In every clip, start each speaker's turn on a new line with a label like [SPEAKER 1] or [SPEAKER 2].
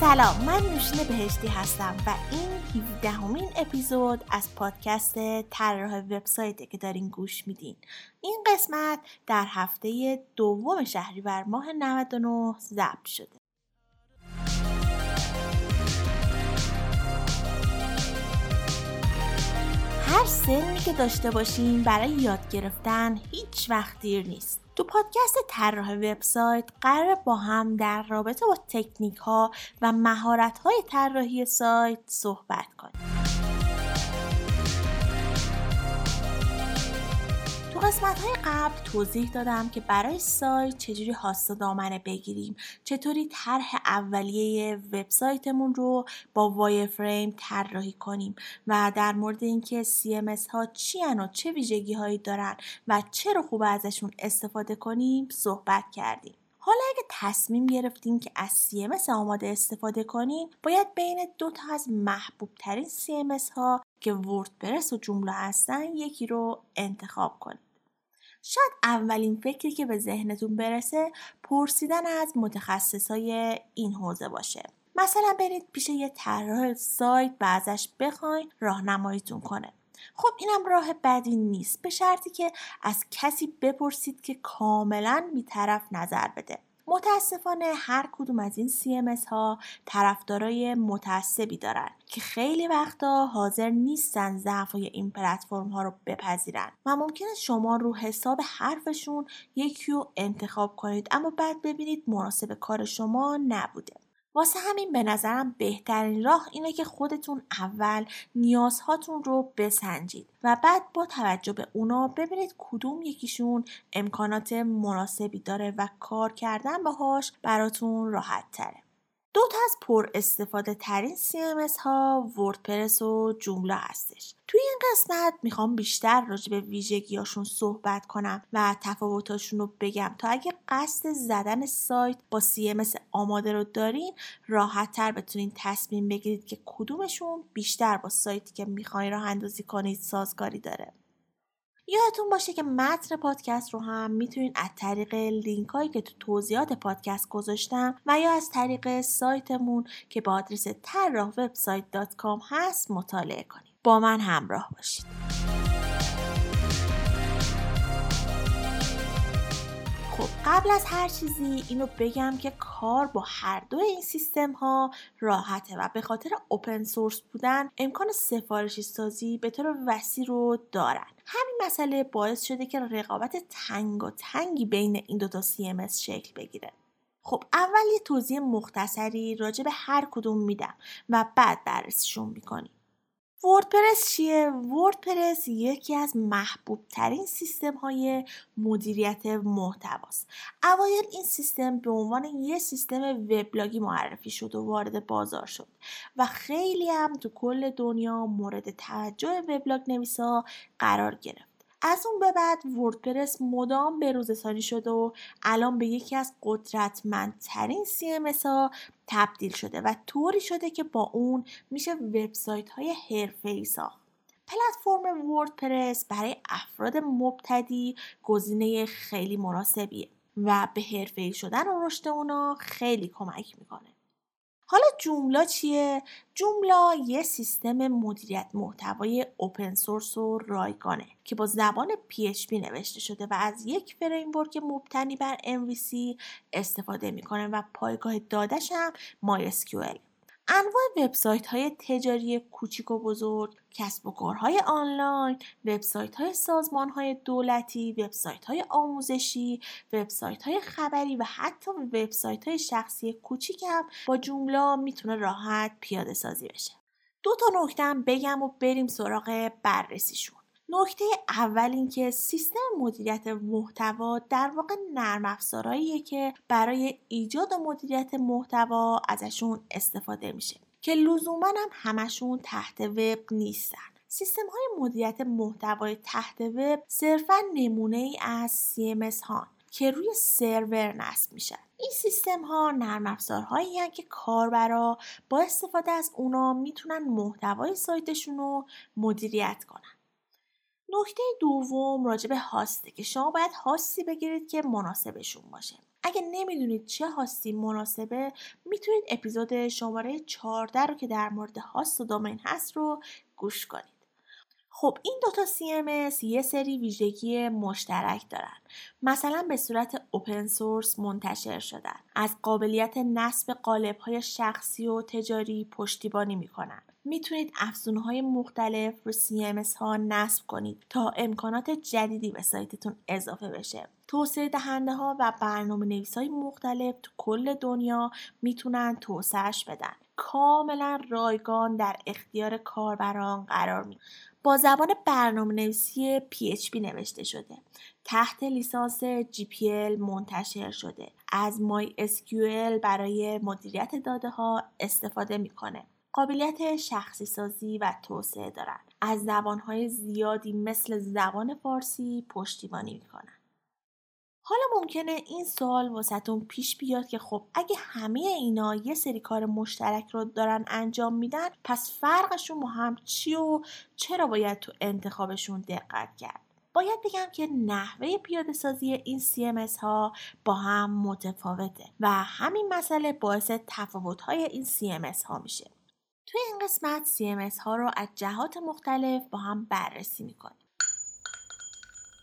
[SPEAKER 1] سلام من نوشین بهشتی هستم و این 17 همین اپیزود از پادکست طراح وبسایته که دارین گوش میدین. این قسمت در هفته دوم شهریور ماه 99 ضبط شده. هر سنی که داشته باشیم برای یاد گرفتن هیچ وقت دیر نیست. تو پادکست طراح وبسایت قرار با هم در رابطه با تکنیک ها و مهارت های طراحی سایت صحبت کنیم. قسمت های قبل توضیح دادم که برای سایت چجوری هاست دامنه بگیریم. چطوری طرح اولیه وبسایتمون رو با وای فریم طراحی کنیم و در مورد اینکه CMS ها چی و چه ویژگی هایی دارن و چرا خوب ازشون استفاده کنیم صحبت کردیم. حالا اگه تصمیم گرفتیم که از CMS آماده استفاده کنیم باید بین دو تا از محبوب ترین CMS ها که وردپرس و جمله هستن یکی رو انتخاب کنیم. شاید اولین فکری که به ذهنتون برسه پرسیدن از متخصصای این حوزه باشه. مثلا برید پیش یه طراح سایت و ازش بخواین راهنماییتون کنه. خب اینم راه بدی نیست به شرطی که از کسی بپرسید که کاملا بیطرف نظر بده. متاسفانه هر کدوم از این CMS ها طرفدارای متعصبی دارن که خیلی وقتا حاضر نیستن ضعف این پلتفرم ها رو بپذیرن و ممکنه شما رو حساب حرفشون یکی رو انتخاب کنید اما بعد ببینید مناسب کار شما نبوده. واسه همین به نظرم بهترین راه اینه که خودتون اول نیازهاتون رو بسنجید و بعد با توجه به اونا ببینید کدوم یکیشون امکانات مناسبی داره و کار کردن باهاش براتون راحت تره. دو تا از پر استفاده ترین CMS ها وردپرس و جمله هستش. توی این قسمت می‌خوام بیشتر راجع به ویژگیاشون صحبت کنم و تفاوتاشون رو بگم تا اگه قصد زدن سایت با CMS آماده رو دارین راحت تر بتونین تصمیم بگیرید که کدومشون بیشتر با سایتی که می‌خواین راه اندازی کنید سازگاری داره. یادتون باشه که متن پادکست رو هم می‌تونید از طریق لینک هایی که تو توضیحات پادکست گذاشتم و یا از طریق سایتمون که با آدرس طراح هست مطالعه کنید. با من همراه باشید. خب قبل از هر چیزی اینو بگم که کار با هر دو این سیستم ها راحته و به خاطر اوپن سورس بودن امکان سفارشی سازی به طور وسیع رو دارن. همین مسئله باعث شده که رقابت تنگ و تنگی بین این دوتا CMS شکل بگیره. خب اول یه توضیح مختصری راجع به هر کدوم میدم و بعد بررسیشون می‌کنیم. وردپرس چیه؟ وردپرس یکی از محبوب ترین سیستم های مدیریت محتواست. اوایل این سیستم به عنوان یه سیستم وبلاگی معرفی شد و وارد بازار شد و خیلی هم تو کل دنیا مورد توجه وبلاگ نویسا قرار گرفت. از اون به بعد وردپرس مدام به روزسانی شده و الان به یکی از قدرتمندترین CMS ها تبدیل شده و طوری شده که با اون میشه وبسایت های حرفه‌ای ساخت. پلتفرم وردپرس برای افراد مبتدی گزینه خیلی مناسبیه و به حرفه‌ای شدن و رشد اونا خیلی کمک می‌کنه. حالا جمله چیه؟ جمله یه سیستم مدیریت محتوای اوپن سورس و رایگانه که با زبان PHP نوشته شده و از یک فریمورک مبتنی بر MVC استفاده می‌کنه و پایگاه دادش هم MySQL انواع وبسایت های تجاری کوچیک و بزرگ، کسب و کارهای آنلاین، وبسایت های سازمان های دولتی، وبسایت های آموزشی، وبسایت های خبری و حتی وبسایت های شخصی کوچیک هم با جمله می‌تونه راحت پیاده سازی بشه. دو تا نکته بگم و بریم سراغ بررسیشون. نکته اول اینکه سیستم مدیریت محتوا در واقع نرم افزارهاییه که برای ایجاد و مدیریت محتوا ازشون استفاده میشه که لزوما هم همشون تحت وب نیستن. سیستم های مدیریت محتوای تحت وب صرفا نمونه ای از CMS ها که روی سرور نصب میشن. این سیستم ها نرم افزارهایی که کاربرا با استفاده از اونا می‌تونن محتوای سایتشون رو مدیریت کنن. نکته دوم راجع به هاسته که شما باید هاستی بگیرید که مناسبشون باشه. اگه نمی‌دونید چه هاستی مناسبه می‌تونید اپیزود شماره 14 رو که در مورد هاست و دومین هست رو گوش کنید. خب این دوتا CMS یه سری ویژگی مشترک دارن. مثلا به صورت اوپن سورس منتشر شدن. از قابلیت نصب قالب های شخصی و تجاری پشتیبانی می‌کنن. می‌تونید افزونه های مختلف رو CMS ها نصب کنید تا امکانات جدیدی به سایتتون اضافه بشه. توسعه دهنده ها و برنامه نویس های مختلف تو کل دنیا می‌تونن توسعهش بدن. کاملا رایگان در اختیار کاربران قرار می با زبان برنامه نویسی PHP نوشته شده. تحت لیسانس GPL منتشر شده. از MySQL برای مدیریت داده ها استفاده می‌کنه. قابلیت شخصی سازی و توسعه دارند از زبانهای زیادی مثل زبان فارسی پشتیبانی می‌کنن. حالا ممکنه این سوال واسهتون پیش بیاد که خب اگه همه اینا یه سری کار مشترک رو دارن انجام میدن پس فرقشون با هم چی و چرا باید تو انتخابشون دقت کرد؟ باید بگم که نحوه پیاده سازی این CMS ها با هم متفاوته و همین مسئله باعث تفاوت های این CMS ها میشه. توی این قسمت CMS ها رو از جهات مختلف با هم بررسی می‌کنیم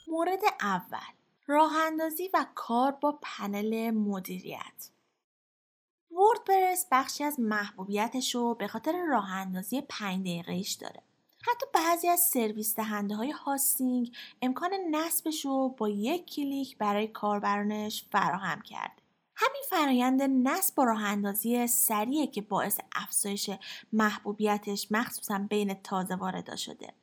[SPEAKER 1] مورد اول راه اندازی و کار با پنل مدیریت وردپرس بخشی از محبوبیتش رو به خاطر راه اندازی 5 دقیقهش داره. حتی بعضی از سرویس دهنده های hosting امکان نصبش رو با یک کلیک برای کاربرانش فراهم کرده. همین فرایند نصب با راه اندازی سریعه که باعث افزایش محبوبیتش مخصوصا بین تازه وارد شده.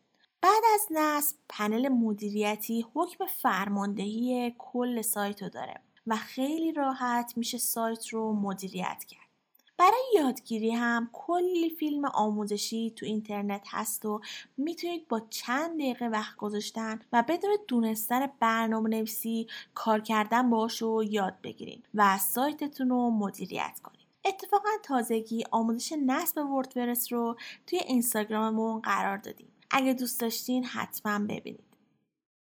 [SPEAKER 1] بعد از نصب پنل مدیریتی حکم فرماندهی کل سایت رو داره و خیلی راحت میشه سایت رو مدیریت کرد. برای یادگیری هم کلی فیلم آموزشی تو اینترنت هست و می‌تونید با چند دقیقه وقت گذاشتن و بدون دونستن برنامه نویسی کار کردن باش رو یاد بگیرید و سایتتون رو مدیریت کنید. اتفاقا تازگی آموزش نصب وردپرس رو توی اینستاگراممون قرار دادیم. اگه دوست داشتین حتما ببینید.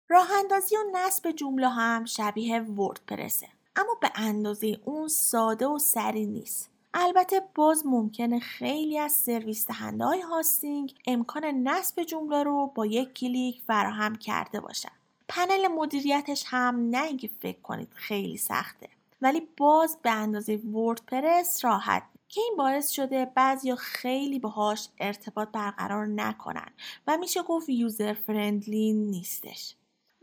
[SPEAKER 1] راه اندازی و نصب جوملا هم شبیه وردپرسه اما به اندازه اون ساده و سریع نیست. البته باز ممکنه خیلی از سرویس دهنده های hosting امکان نصب جوملا رو با یک کلیک فراهم کرده باشن. پنل مدیریتش هم نه اینکه فکر کنید خیلی سخته ولی باز به اندازه وردپرس راحت که این باعث شده بعضی خیلی باهاش ارتباط برقرار نکنن و میشه گفت یوزر فرندلی نیستش.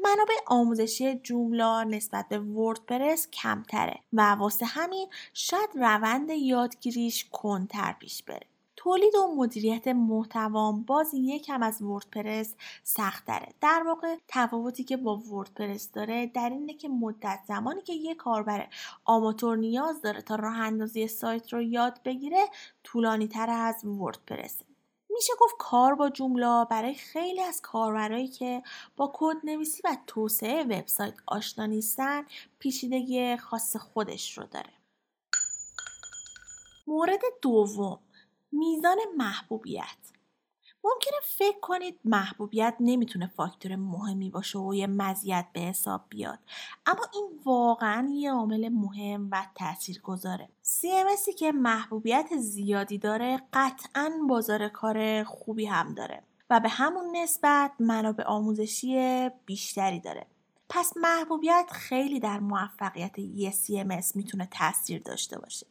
[SPEAKER 1] منابع آموزشی جوملا نسبت به وردپرس کمتره و واسه همین شاید روند یادگیریش کنتر پیش بره. تولید و مدیریت محتوام باز یکم از وردپرس سخت داره در واقع تفاوتی که با وردپرس داره در اینه که مدت زمانی که یه کاربر آماتور نیاز داره تا راه اندازی سایت رو یاد بگیره طولانی تر از وردپرسه میشه گفت کار با جمله برای خیلی از کاربرایی که با کد نویسی و توسعه وبسایت آشنا نیستن پیچیدگی خاص خودش رو داره. مورد دوم میزان محبوبیت. ممکنه فکر کنید محبوبیت نمی‌تونه فاکتور مهمی باشه و یه مزیت به حساب بیاد. اما این واقعا یه عامل مهم و تأثیر گذاره CMSی که محبوبیت زیادی داره قطعا بازار کار خوبی هم داره و به همون نسبت منابع آموزشی بیشتری داره. پس محبوبیت خیلی در موفقیت یه CMS می‌تونه تاثیر داشته باشه.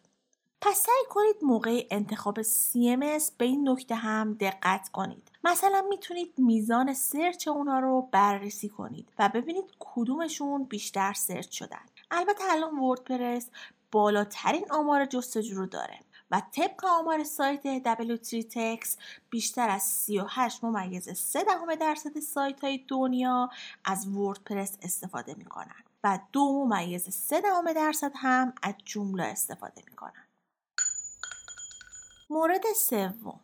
[SPEAKER 1] پس سعی کنید موقع انتخاب CMS به این نکته هم دقت کنید. مثلا می‌تونید میزان سرچ اونا رو بررسی کنید و ببینید کدومشون بیشتر سرچ شدن. البته الان وردپرس بالاترین آمار جستجو رو داره و طبق آمار سایت W3Tex بیشتر از 38 ممیز 3 دهم درصد سایت های دنیا از وردپرس استفاده می‌کنن و دو ممیز 3 دهم درصد هم از جمله استفاده می‌کنن. مورد سوم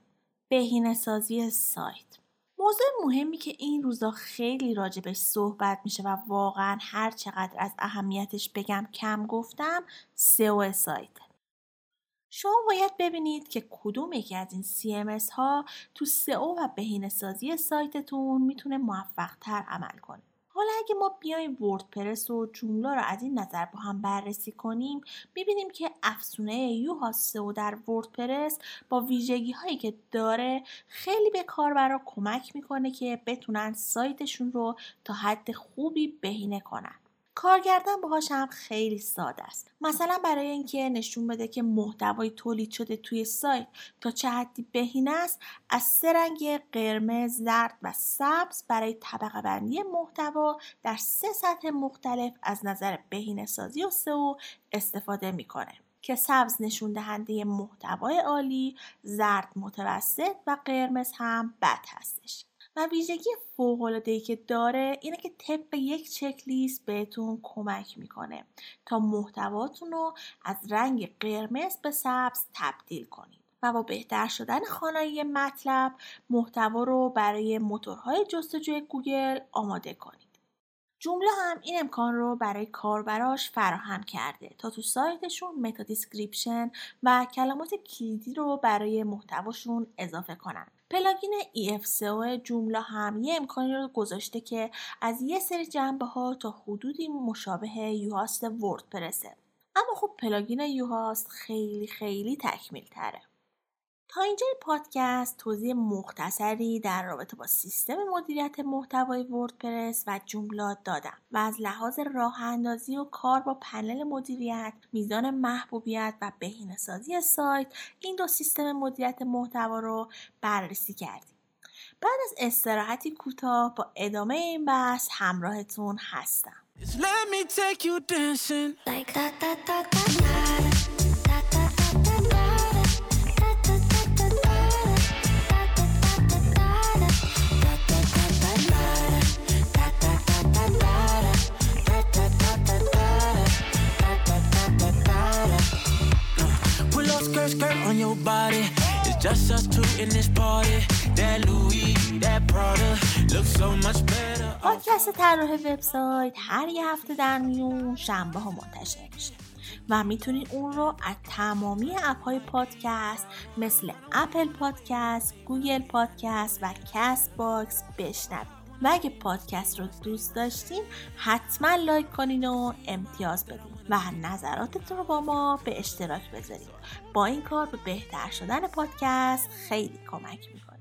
[SPEAKER 1] بهینه سازی سایت. موضوع مهمی که این روزا خیلی راجبش صحبت میشه و واقعا هر چقدر از اهمیتش بگم کم گفتم سئو سایت. شما باید ببینید که کدوم یکی از این CMS ها تو سئو و بهینه سازی سایتتون می‌تونه موفق تر عمل کنه. حالا اگه ما بیایم وردپرس و جمله رو از این نظر با هم بررسی کنیم می‌بینیم که افسونه یو سئو در وردپرس با ویژگی هایی که داره خیلی به کاربرا کمک می‌کنه که بتونن سایتشون رو تا حد خوبی بهینه کنن. کار کردن باهاش هم خیلی ساده است مثلا برای اینکه نشون بده که محتوای تولید شده توی سایت تا چه حدی بهینه است از سه رنگ قرمز زرد و سبز برای طبقه بندی محتوا در سه سطح مختلف از نظر بهینه سازی و سئو استفاده می‌کنه که سبز نشون دهنده محتوای عالی، زرد متوسط و قرمز هم بد هستش. و ویژگی فوق‌العاده‌ای که داره اینه که طبق یک چک لیست بهتون کمک می‌کنه تا محتواتون رو از رنگ قرمز به سبز تبدیل کنید و با بهتر شدن خوانایی مطلب محتوا رو برای موتورهای جستجوی گوگل آماده کنید. جوملا هم این امکان رو برای کاربراش فراهم کرده تا تو سایتشون meta description و کلمات کلیدی رو برای محتواشون اضافه کنن. plugin EFSEO جوملا هم یه امکانی رو گذاشته که از یه سری جنبه ها تا حدودی مشابه Yoast وردپرسه اما خب plugin Yoast خیلی خیلی تکمیل تره تا اینجا پادکست توضیح مختصری در رابطه با سیستم مدیریت محتوای وردپرس و جوملا دادم و از لحاظ راه اندازی و کار با پنل مدیریت میزان محبوبیت و بهینه‌سازی سایت این دو سیستم مدیریت محتوا رو بررسی کردیم. بعد از استراحتی کوتاه با ادامه این بحث همراهتون هستم. Skirt, on your body. It's just us two in this party. That Louis, that Prada looks so much better. پادکست طراح وبسایت هر یه هفته در میون شنبه ها منتشر میشه و می‌تونید اون رو از تمامی اپ های پادکست مثل اپل پادکست، گوگل پادکست و کست باکس بشنوید. و اگه پادکست رو دوست داشتین حتما لایک کنین و امتیاز بدین و نظراتتون رو با ما به اشتراک بذارید با این کار به بهتر شدن پادکست خیلی کمک می‌کنه.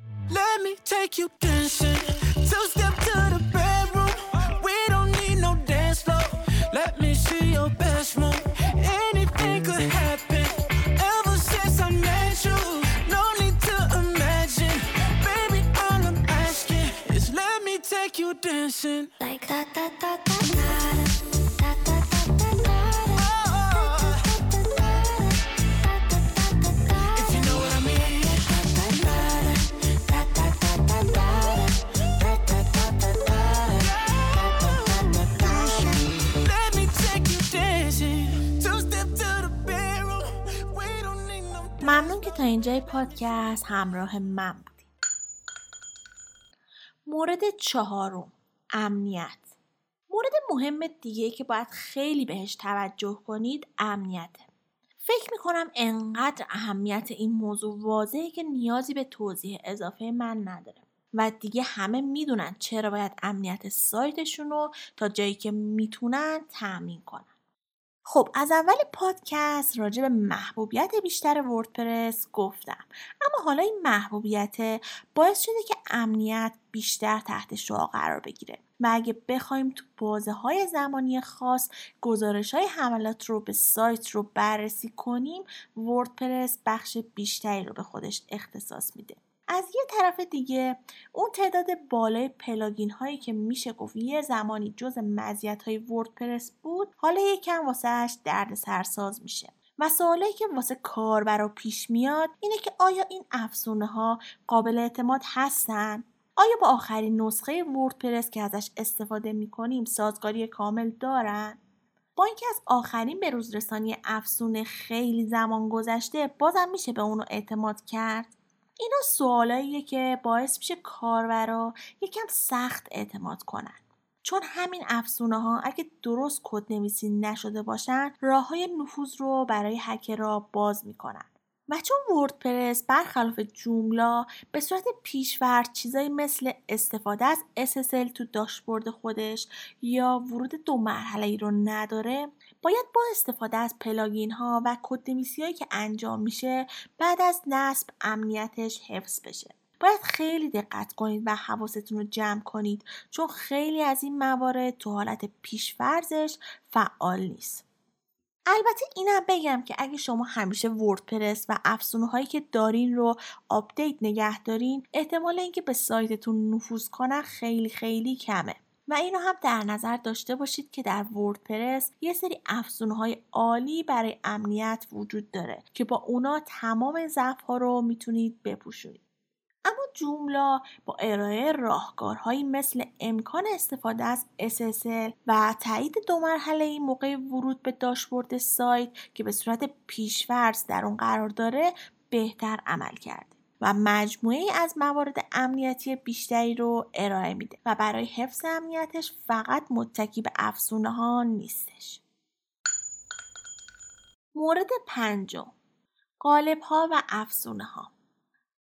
[SPEAKER 1] Dancing like that, that, that, ممنون که تا اینجای پادکست همراه من مورد چهارم امنیت. مورد مهم دیگه که باید خیلی بهش توجه کنید امنیته. فکر می‌کنم انقدر اهمیت این موضوع واضحه که نیازی به توضیح اضافه من نداره. و دیگه همه می‌دونن چرا باید امنیت سایتشون رو تا جایی که می‌تونن تأمین کنن. خب از اول پادکست راجع به محبوبیت بیشتر وردپرس گفتم. اما حالا این محبوبیت باعث شده که امنیت بیشتر تحت شعا قرار بگیره و اگه بخوایم تو بازه های زمانی خاص گزارش های حملات رو به سایت رو بررسی کنیم وردپرس بخش بیشتری رو به خودش اختصاص میده. از یه طرف دیگه اون تعداد بالای پلاگین هایی که میشه گفت یه زمانی جز مزیت های وردپرس بود حالا یکم واسهش درد سرساز میشه. و سوالی که واسه کاربرا پیش میاد اینه که آیا این افزونه ها قابل اعتماد هستن؟ آیا با آخرین نسخه وردپرس که ازش استفاده می‌کنیم سازگاری کامل دارن؟ با اینکه از آخرین به روز رسانی افزونه خیلی زمان گذشته بازم میشه به اونو اعتماد کرد. اینا سوالاییه که باعث میشه کاربرا یکم سخت اعتماد کنن. چون همین افزونه ها اگه درست کد نویسی نشده باشن راه های نفوذ رو برای هکرها باز می‌کنن. و چون وردپرس برخلاف جوملا به صورت پیشورد چیزایی مثل استفاده از SSL تو داشبورد خودش یا ورود دو مرحله ای رو نداره باید با استفاده از پلاگین ها و کد هایی که انجام میشه بعد از نصب امنیتش حفظ بشه. باید خیلی دقت کنید و حواستون رو جمع کنید چون خیلی از این موارد تو حالت پیشفرزش فعال نیست. البته اینم بگم که اگه شما همیشه وردپرس و افزونه هایی که دارین رو آپدیت نگه دارین احتمال اینکه به سایتتون نفوذ کنن خیلی خیلی کمه. و اینو هم در نظر داشته باشید که در وردپرس یه سری افزونه های عالی برای امنیت وجود داره که با اونا تمام ضعف ها رو می‌تونید بپوشونید. اما جوملا با ارائه راهکارهایی مثل امکان استفاده از SSL و تایید دو مرحله ای موقع ورود به داشبورد سایت که به صورت پیش‌فرض در اون قرار داره بهتر عمل کرده. و مجموعه از موارد امنیتی بیشتری رو ارائه میده و برای حفظ امنیتش فقط متکی به افزونه ها نیستش. مورد پنجم قالب ها و افزونه ها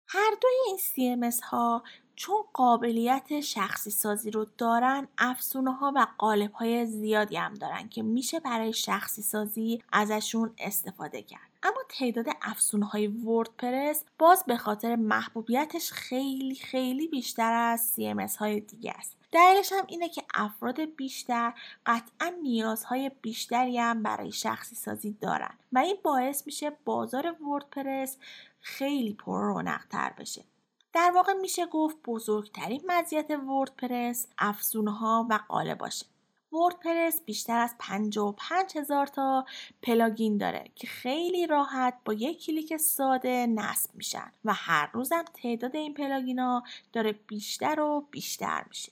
[SPEAKER 1] هر دوی این CMS ها چون قابلیت شخصی سازی رو دارن افزونه ها و قالب های زیادی هم دارن که میشه برای شخصی سازی ازشون استفاده کرد. اما تعداد افزونه های وردپرس باز به خاطر محبوبیتش خیلی خیلی بیشتر از CMS های دیگه است. دلیلش هم اینه که افراد بیشتر قطعا نیازهای بیشتری هم برای شخصی سازی دارن و این باعث میشه بازار وردپرس خیلی پر رونق تر بشه. در واقع میشه گفت بزرگترین مزیت وردپرس افزونه ها و قالب هاشه. وردپرس بیشتر از 55 هزار تا plugin داره که خیلی راحت با یک کلیک ساده نصب میشن و هر روزم تعداد این plugin ها داره بیشتر و بیشتر میشه.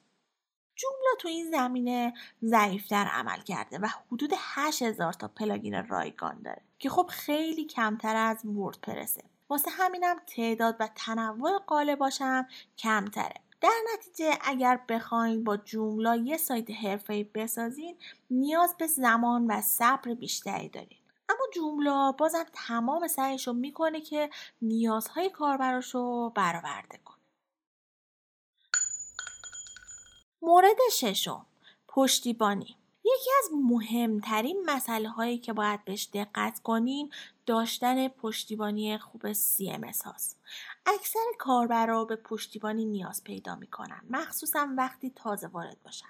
[SPEAKER 1] جمله تو این زمینه ضعیفتر عمل کرده و حدود 8000 تا پلاگین رایگان داره که خب خیلی کمتر از وردپرسه. واسه همینم تعداد و تنوع قالباشم کمتره. در نتیجه اگر بخواین با جمله یه سایت حرفه‌ای بسازین نیاز به زمان و صبر بیشتری دارین. اما جمله بازم تمام سعیش رو می‌کنه که نیازهای کاربراش رو برآورده کنه. مورد ششم پشتیبانی. یکی از مهمترین مسئله هایی که باید بهش دقت کنیم داشتن پشتیبانی خوب CMS هاست. اکثر کاربرا به پشتیبانی نیاز پیدا می‌کنن. مخصوصا وقتی تازه وارد باشن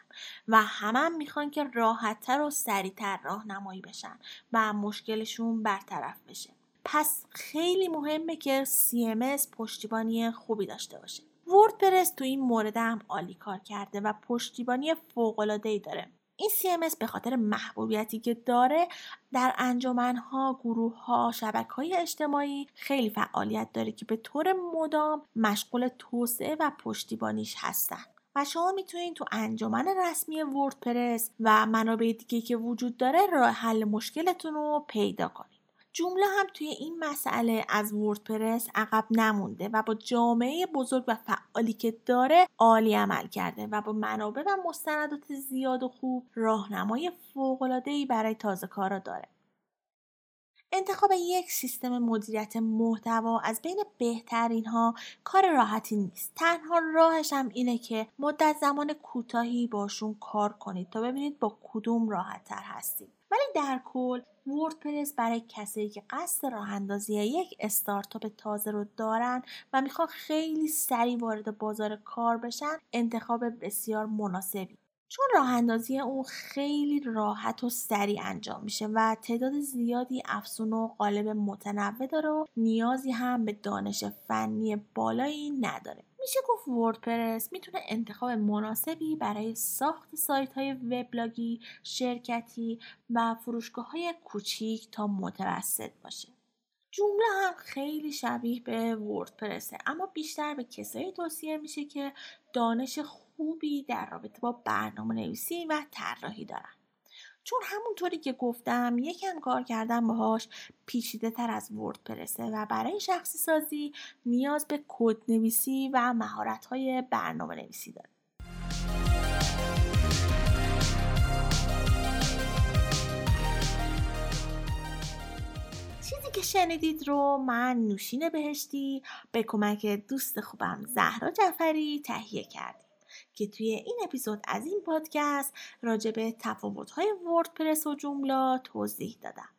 [SPEAKER 1] و همه هم می‌خوان که راحتتر و سریعتر راهنمایی بشن و مشکلشون برطرف بشه. پس خیلی مهمه که CMS پشتیبانی خوبی داشته باشه. وردپرس تو این مورد هم عالی کار کرده و پشتیبانی فوق‌العاده‌ای داره. این CMS به خاطر محبوبیتی که داره در انجمنها، گروه ها، شبکه های اجتماعی خیلی فعالیت داره که به طور مدام مشغول توسعه و پشتیبانیش هستن. و شما می‌تونید تو انجمن رسمی وردپرس و منابع دیگه که وجود داره راه حل مشکلتون رو پیدا کنید. جمله هم توی این مسئله از وردپرس عقب نمونده و با جامعه بزرگ و فعالی که داره عالی عمل کرده و با منابع و مستندات زیاد و خوب راهنمای فوق‌العاده‌ای برای تازه کارا داره. انتخاب یک سیستم مدیریت محتوا از بین بهترین ها کار راحتی نیست. تنها راهش هم اینه که مدت زمان کوتاهی باشون کار کنید تا ببینید با کدوم راحت تر هستید. ولی در کل وردپرس برای کسایی که قصد راه اندازی یک استارتاپ تازه رو دارن و می‌خوان خیلی سریع وارد بازار کار بشن انتخاب بسیار مناسبی. چون راه اندازی اون خیلی راحت و سریع انجام میشه و تعداد زیادی افزون و قالب متنوع داره و نیازی هم به دانش فنی بالایی نداره میشه گفت وردپرس می‌تونه انتخاب مناسبی برای ساخت سایت های وبلاگی، شرکتی و فروشگاه های کوچیک تا متوسط باشه. جمله هم خیلی شبیه به وردپرسه اما بیشتر به کسایی توصیه میشه که دانش خوبی در رابطه با برنامه نویسی و طراحی دارن. چون همونطوری که گفتم یکم کار کردن باهاش پیچیده تر از وردپرسه و برای شخصی سازی نیاز به کد نویسی و مهارت های برنامه نویسی داره. که شنیدید رو من نوشین بهشتی به کمک دوست خوبم زهرا جعفری تهیه کردیم که توی این اپیزود از این پادکست راجع به تفاوت‌های وردپرس و جمله توضیح دادم.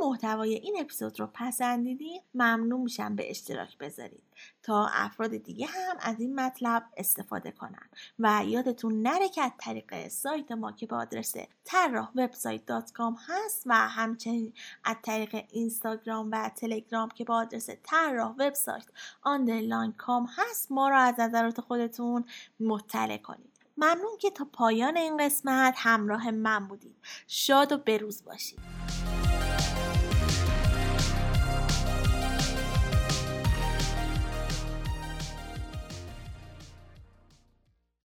[SPEAKER 1] محتوای این اپیزود رو پسندیدین ممنون میشم به اشتراک بذارید. تا افراد دیگه هم از این مطلب استفاده کنن. و یادتون نره که از طریق سایت ما که به آدرس طراح وبسایت dot com هست و همچنین از طریق اینستاگرام و تلگرام که به آدرس طراح وبسایت underline com هست ما را از نظرات خودتون مطلع کنید. ممنون که تا پایان این قسمت همراه من بودید. شاد و بروز باشید.